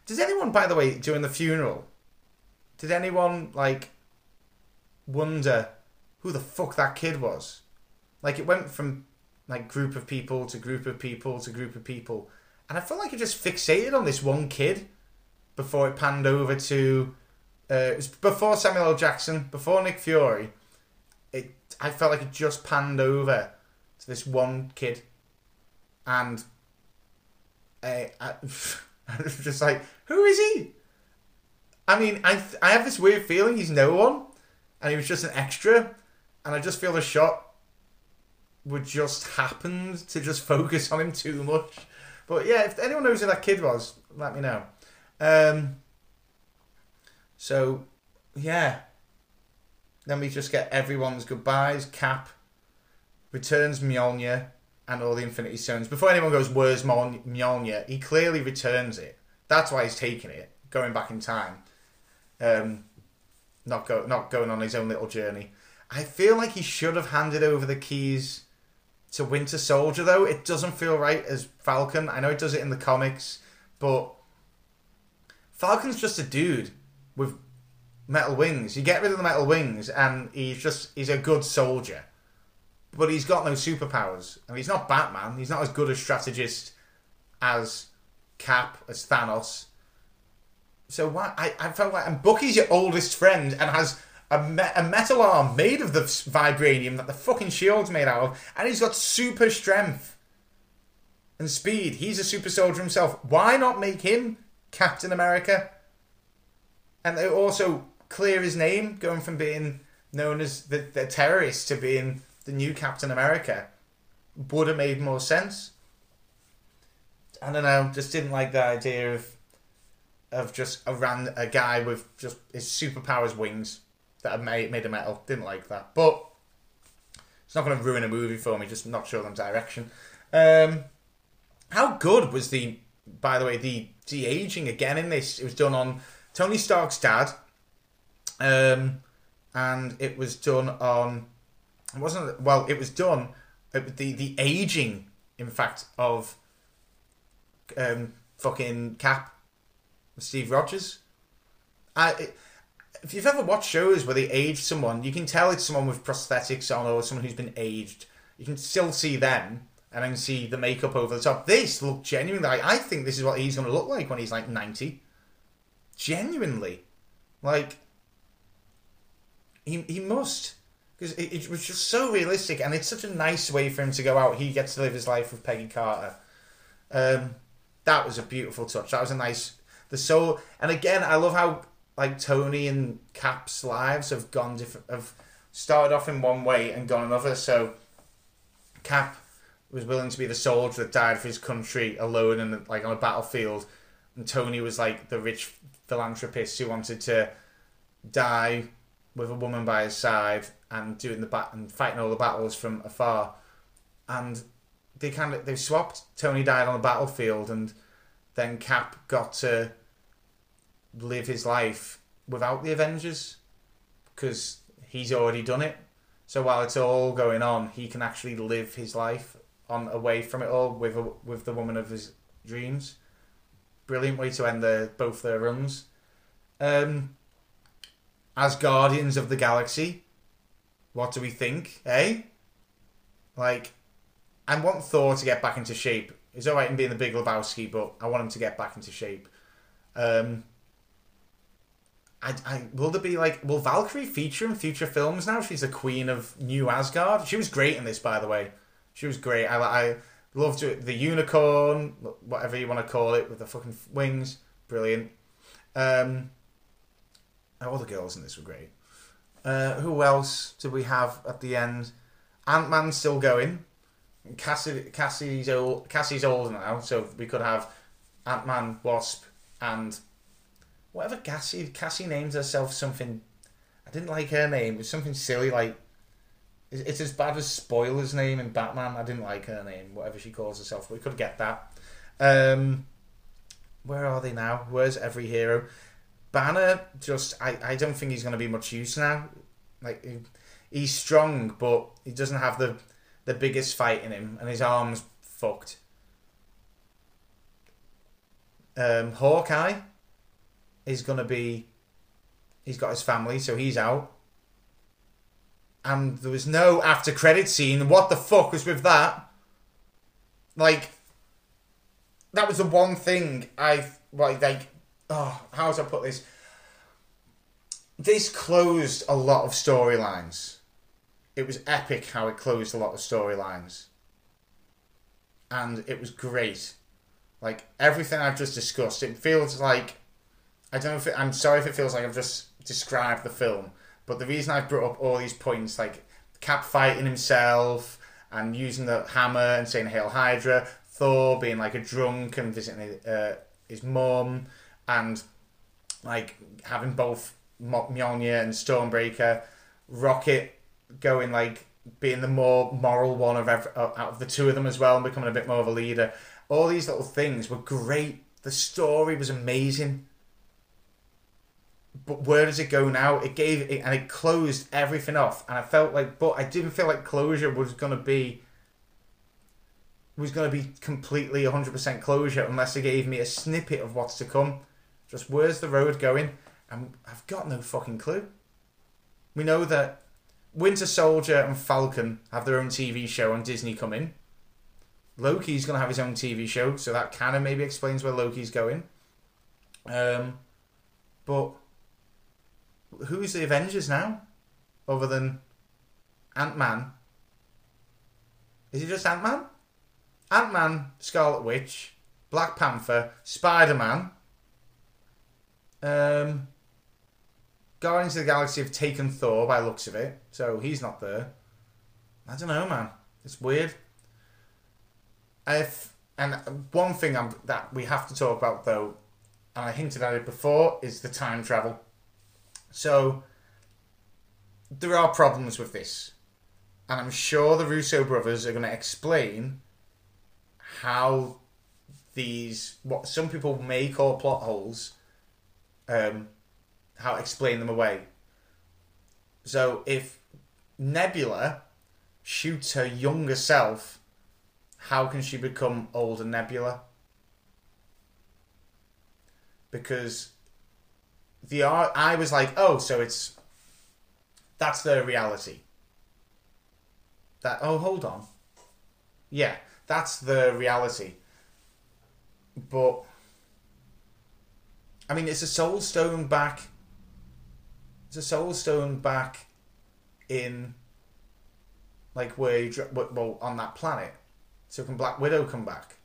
Does anyone, by the way, during the funeral, did anyone like wonder who the fuck that kid was? Like it went from like group of people to group of people to group of people, and I felt like it just fixated on this one kid before it panned over to uh, it was before Samuel L. Jackson, before Nick Fury. It I felt like it just panned over to this one kid, and uh, I, I was just like, who is he? I mean, I I have this weird feeling he's no one, and he was just an extra, and I just feel the shot would just happened to just focus on him too much. But yeah, if anyone knows who that kid was, let me know. Um, so yeah, then we just get everyone's goodbyes. Cap returns Mjolnir and all the Infinity Stones. Before anyone goes, "Where's Mjolnir?" He clearly returns it. That's why he's taking it, going back in time. Um, not go, not going on his own little journey. I feel like he should have handed over the keys to Winter Soldier though. It doesn't feel right as Falcon. I know it does it in the comics, but Falcon's just a dude with metal wings. You get rid of the metal wings, and he's just he's a good soldier, but he's got no superpowers. I mean, he's not Batman. He's not as good a strategist as Cap, as Thanos. So why I, I felt like and Bucky's your oldest friend and has a, me- a metal arm made of the vibranium that the fucking shield's made out of, and he's got super strength and speed. He's a super soldier himself. Why not make him Captain America? And they also clear his name, going from being known as the, the terrorist to being the new Captain America. Would have made more sense. I don't know, just didn't like the idea of of just a ran a guy with just his superpowers wings that made made of metal. Didn't like that, but it's not going to ruin a movie for me. Just not show them direction. Um, how good was the, by the way, the de aging again in this? It was done on Tony Stark's dad, um, and it was done on. It wasn't well. It was done. It, the the aging, in fact, of um, fucking Cap, Steve Rogers. I. It, if you've ever watched shows where they age someone, you can tell it's someone with prosthetics on or someone who's been aged. You can still see them and then see the makeup over the top. This looked genuinely like I think this is what he's going to look like when he's like ninety. Genuinely, Like, he he must because it, it was just so realistic, and it's such a nice way for him to go out. He gets to live his life with Peggy Carter. Um, that was a beautiful touch. That was a nice the soul, and again, I love how like Tony and Cap's lives have gone different. Have started off in one way and gone another. So, Cap was willing to be the soldier that died for his country alone and like on a battlefield, and Tony was like the rich philanthropist who wanted to die with a woman by his side and doing the bat and fighting all the battles from afar. And they kind of they swapped. Tony died on the battlefield, and then Cap got to live his life without the Avengers because he's already done it. So while it's all going on, he can actually live his life on away from it all with a, with the woman of his dreams. Brilliant way to end the both their runs. Um, as Guardians of the Galaxy, what do we think, eh? Like, I want Thor to get back into shape. He's alright in being the Big Lebowski, but I want him to get back into shape. Um, I, I will there be like will Valkyrie feature in future films now? She's the queen of New Asgard. She was great in this, by the way. She was great. I I loved it. The unicorn, whatever you want to call it, with the fucking wings, brilliant. Um, all the girls in this were great. Uh, who else did we have at the end? Ant Man's still going. Cassie, Cassie's old. Cassie's old now, so we could have Ant Man, Wasp, and whatever Cassie Cassie names herself something. I didn't like her name. It was something silly like. It's as bad as Spoiler's name in Batman. I didn't like her name, whatever she calls herself. We could get that. Um, where are they now? Where's every hero? Banner just I, I don't think he's going to be much use now. Like he's strong, but he doesn't have the the biggest fight in him, and his arms fucked. Um, Hawkeye is going to be. He's got his family, so he's out. And there was no after credit scene. What the fuck was with that? Like, that was the one thing I like. Like, oh, how do I put this? This closed a lot of storylines. It was epic how it closed a lot of storylines. And it was great. Like everything I've just discussed, it feels like I don't know if it, I'm sorry if it feels like I've just described the film, but the reason I've brought up all these points, like Cap fighting himself and using the hammer and saying "Hail Hydra," Thor being like a drunk and visiting uh, his mum, and like having both Mjolnir and Stormbreaker, Rocket going like being the more moral one of every, out of the two of them as well and becoming a bit more of a leader. All these little things were great. The story was amazing but where does it go now? It gave it and it closed everything off, and I felt like, but I didn't feel like closure was gonna be was gonna be completely hundred percent closure unless it gave me a snippet of what's to come. Just where's the road going? And I've got no fucking clue. We know that Winter Soldier and Falcon have their own TV show on Disney coming. Loki's gonna have his own TV show, so that kind of maybe explains where Loki's going. Um, but who's the Avengers now, other than Ant Man? Is it just Ant Man? Ant Man, Scarlet Witch, Black Panther, Spider Man. Um, Guardians of the Galaxy have taken Thor by looks of it, so he's not there. I don't know, man. It's weird. If and one thing I'm, that we have to talk about though, and I hinted at it before, is the time travel. So there are problems with this. And I'm sure the Russo brothers are going to explain how these, what some people may call plot holes, um, how explain them away. So if Nebula shoots her younger self, how can she become older Nebula? Because the I was like, oh, so it's that's the reality. That oh, hold on. Yeah, that's the reality. But I mean, it's a soul stone back It's a Soul Stone back in like where you well on that planet? So can Black Widow come back?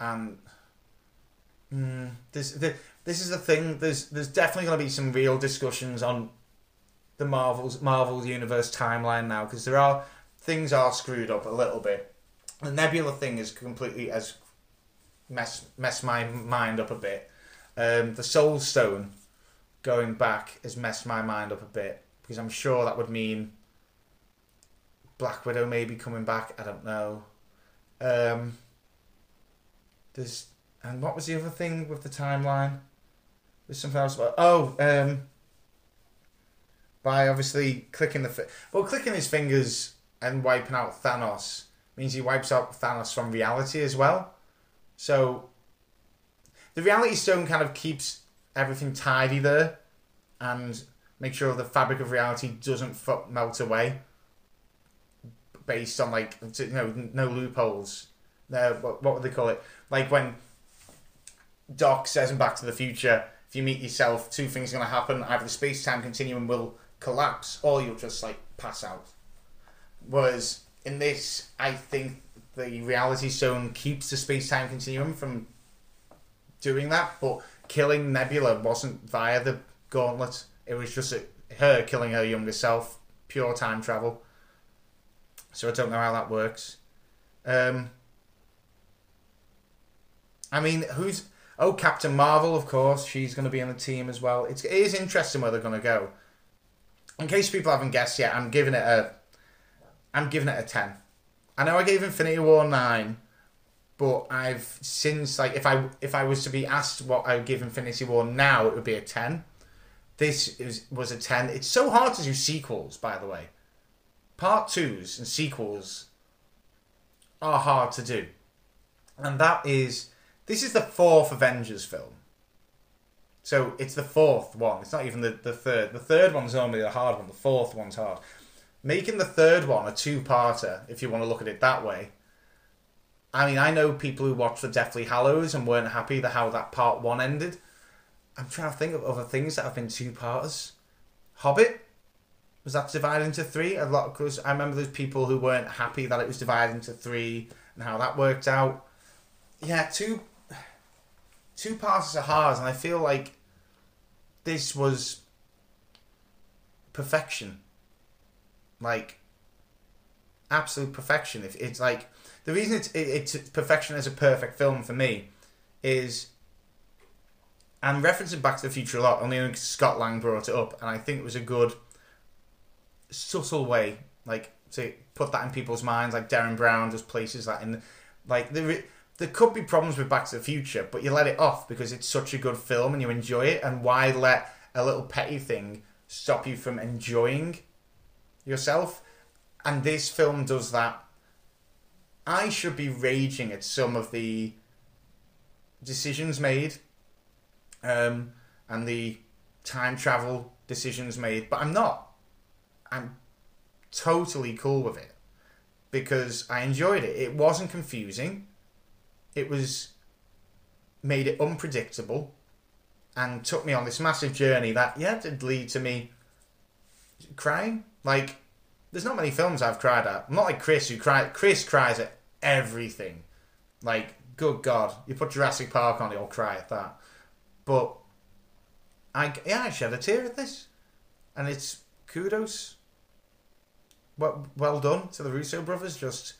And mm, this the, this is the thing. There's there's definitely going to be some real discussions on the Marvel's Marvel universe timeline now because there are things are screwed up a little bit. The Nebula thing is completely as mess mess my mind up a bit. Um, the Soul Stone going back has messed my mind up a bit because I'm sure that would mean Black Widow maybe coming back. I don't know. Um, there's and what was the other thing with the timeline? There's something else about oh um, by obviously clicking the fi- well clicking his fingers and wiping out Thanos means he wipes out Thanos from reality as well. So the reality stone kind of keeps everything tidy there and make sure the fabric of reality doesn't melt away based on like you know no loopholes. No, what, what would they call it? Like when Doc says in Back to the Future, if you meet yourself, two things are going to happen: either the space time continuum will collapse, or you'll just like pass out. Whereas in this, I think the reality stone keeps the space time continuum from doing that, but killing Nebula wasn't via the gauntlet. It was just her killing her younger self, pure time travel. So I don't know how that works. Um, I mean, who's oh Captain Marvel? Of course, she's going to be on the team as well. It's it is interesting where they're going to go. In case people haven't guessed yet, I'm giving it a I'm giving it a ten. I know I gave Infinity War nine, but I've since like if I if I was to be asked what I would give Infinity War now, it would be a ten. This is, was a ten. It's so hard to do sequels, by the way. Part twos and sequels are hard to do, and that is this is the fourth Avengers film. So it's the fourth one. It's not even the, the third. The third one's only the hard one. The fourth one's hard. Making the third one a two-parter, if you want to look at it that way. I mean, I know people who watched the Deathly Hallows and weren't happy that how that part one ended. I'm trying to think of other things that have been two-parters. Hobbit was that divided into three? A lot because I remember there's people who weren't happy that it was divided into three and how that worked out. Yeah, two two parts are hard, and I feel like this was perfection. Like absolute perfection. If it's like the reason it's it, it's perfection as a perfect film for me is I'm referencing Back to the Future a lot, only because Scott Lang brought it up, and I think it was a good subtle way, like to put that in people's minds. Like Derren Brown just places that in, like there there could be problems with Back to the Future, but you let it off because it's such a good film and you enjoy it. And why let a little petty thing stop you from enjoying yourself? And this film does that. I should be raging at some of the decisions made um, and the time travel decisions made, but I'm not. I'm totally cool with it because I enjoyed it. It wasn't confusing. It was made it unpredictable and took me on this massive journey that yeah did lead to me crying. Like there's not many films I've cried at. I'm not like Chris who cried. Chris cries at everything. Like good God, you put Jurassic Park on, he'll cry at that. But I yeah I shed a tear at this, and it's kudos. Well, well done to the Russo brothers, just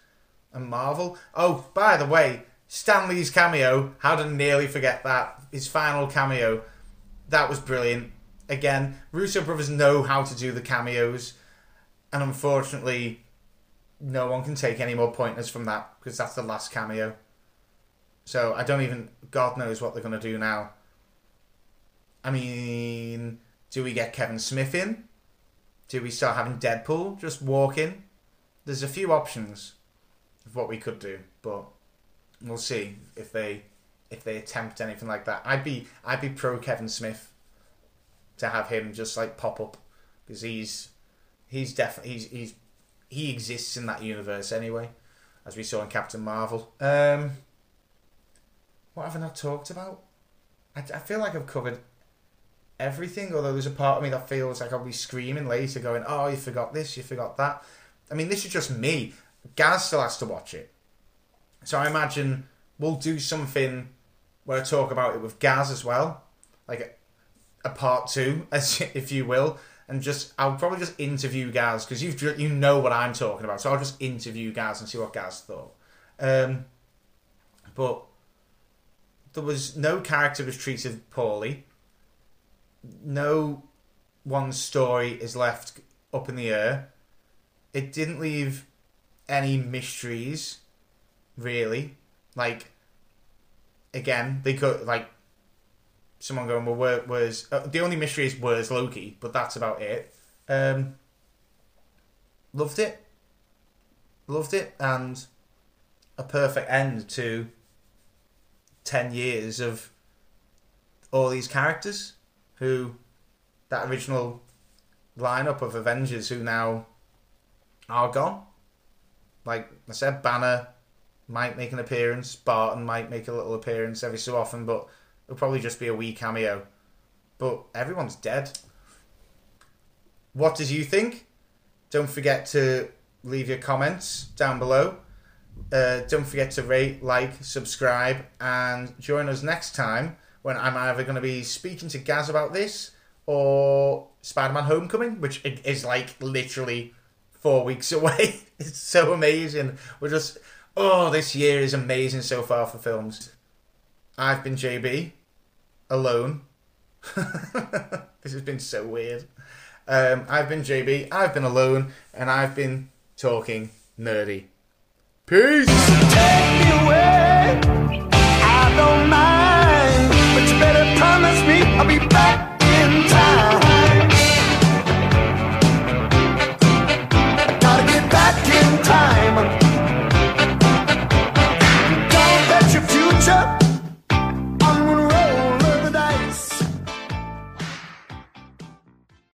a marvel. Oh, by the way, Stan Lee's cameo, how to nearly forget that? His final cameo, that was brilliant. Again, Russo brothers know how to do the cameos, and unfortunately, no one can take any more pointers from that because that's the last cameo. So I don't even. God knows what they're going to do now. I mean, do we get Kevin Smith in? Do we start having Deadpool just walk in? There's a few options of what we could do, but we'll see if they if they attempt anything like that. I'd be I'd be pro Kevin Smith to have him just like pop up because he's he's definitely he's he's he exists in that universe anyway, as we saw in Captain Marvel. Um, what have I not talked about? I, I feel like I've covered everything. Although there's a part of me that feels like I'll be screaming later, going, "Oh, you forgot this, you forgot that." I mean, this is just me. Gaz still has to watch it, so I imagine we'll do something where I talk about it with Gaz as well, like a, part two, as if you will, and just I'll probably just interview Gaz because you you know what I'm talking about, so I'll just interview Gaz and see what Gaz thought. Um, but there was no character was treated poorly. No one story is left up in the air. It didn't leave any mysteries, really. Like, again, they could like someone going, "Well, where, where's uh, the only mystery is where's Loki?" But that's about it. Um, loved it, loved it, and a perfect end to 10 years of all these characters who that original lineup of Avengers who now are gone. Like I said, Banner might make an appearance, Barton might make a little appearance every so often, but it'll probably just be a wee cameo. But everyone's dead. What did you think? Don't forget to leave your comments down below. Uh, don't forget to rate, like, subscribe, and join us next time when I'm either going to be speaking to Gaz about this or Spider Man Homecoming, which is like literally four weeks away. it's so amazing. We're just, oh, this year is amazing so far for films. I've been JB, alone. this has been so weird. Um, I've been JB, I've been alone, and I've been talking nerdy. Peace!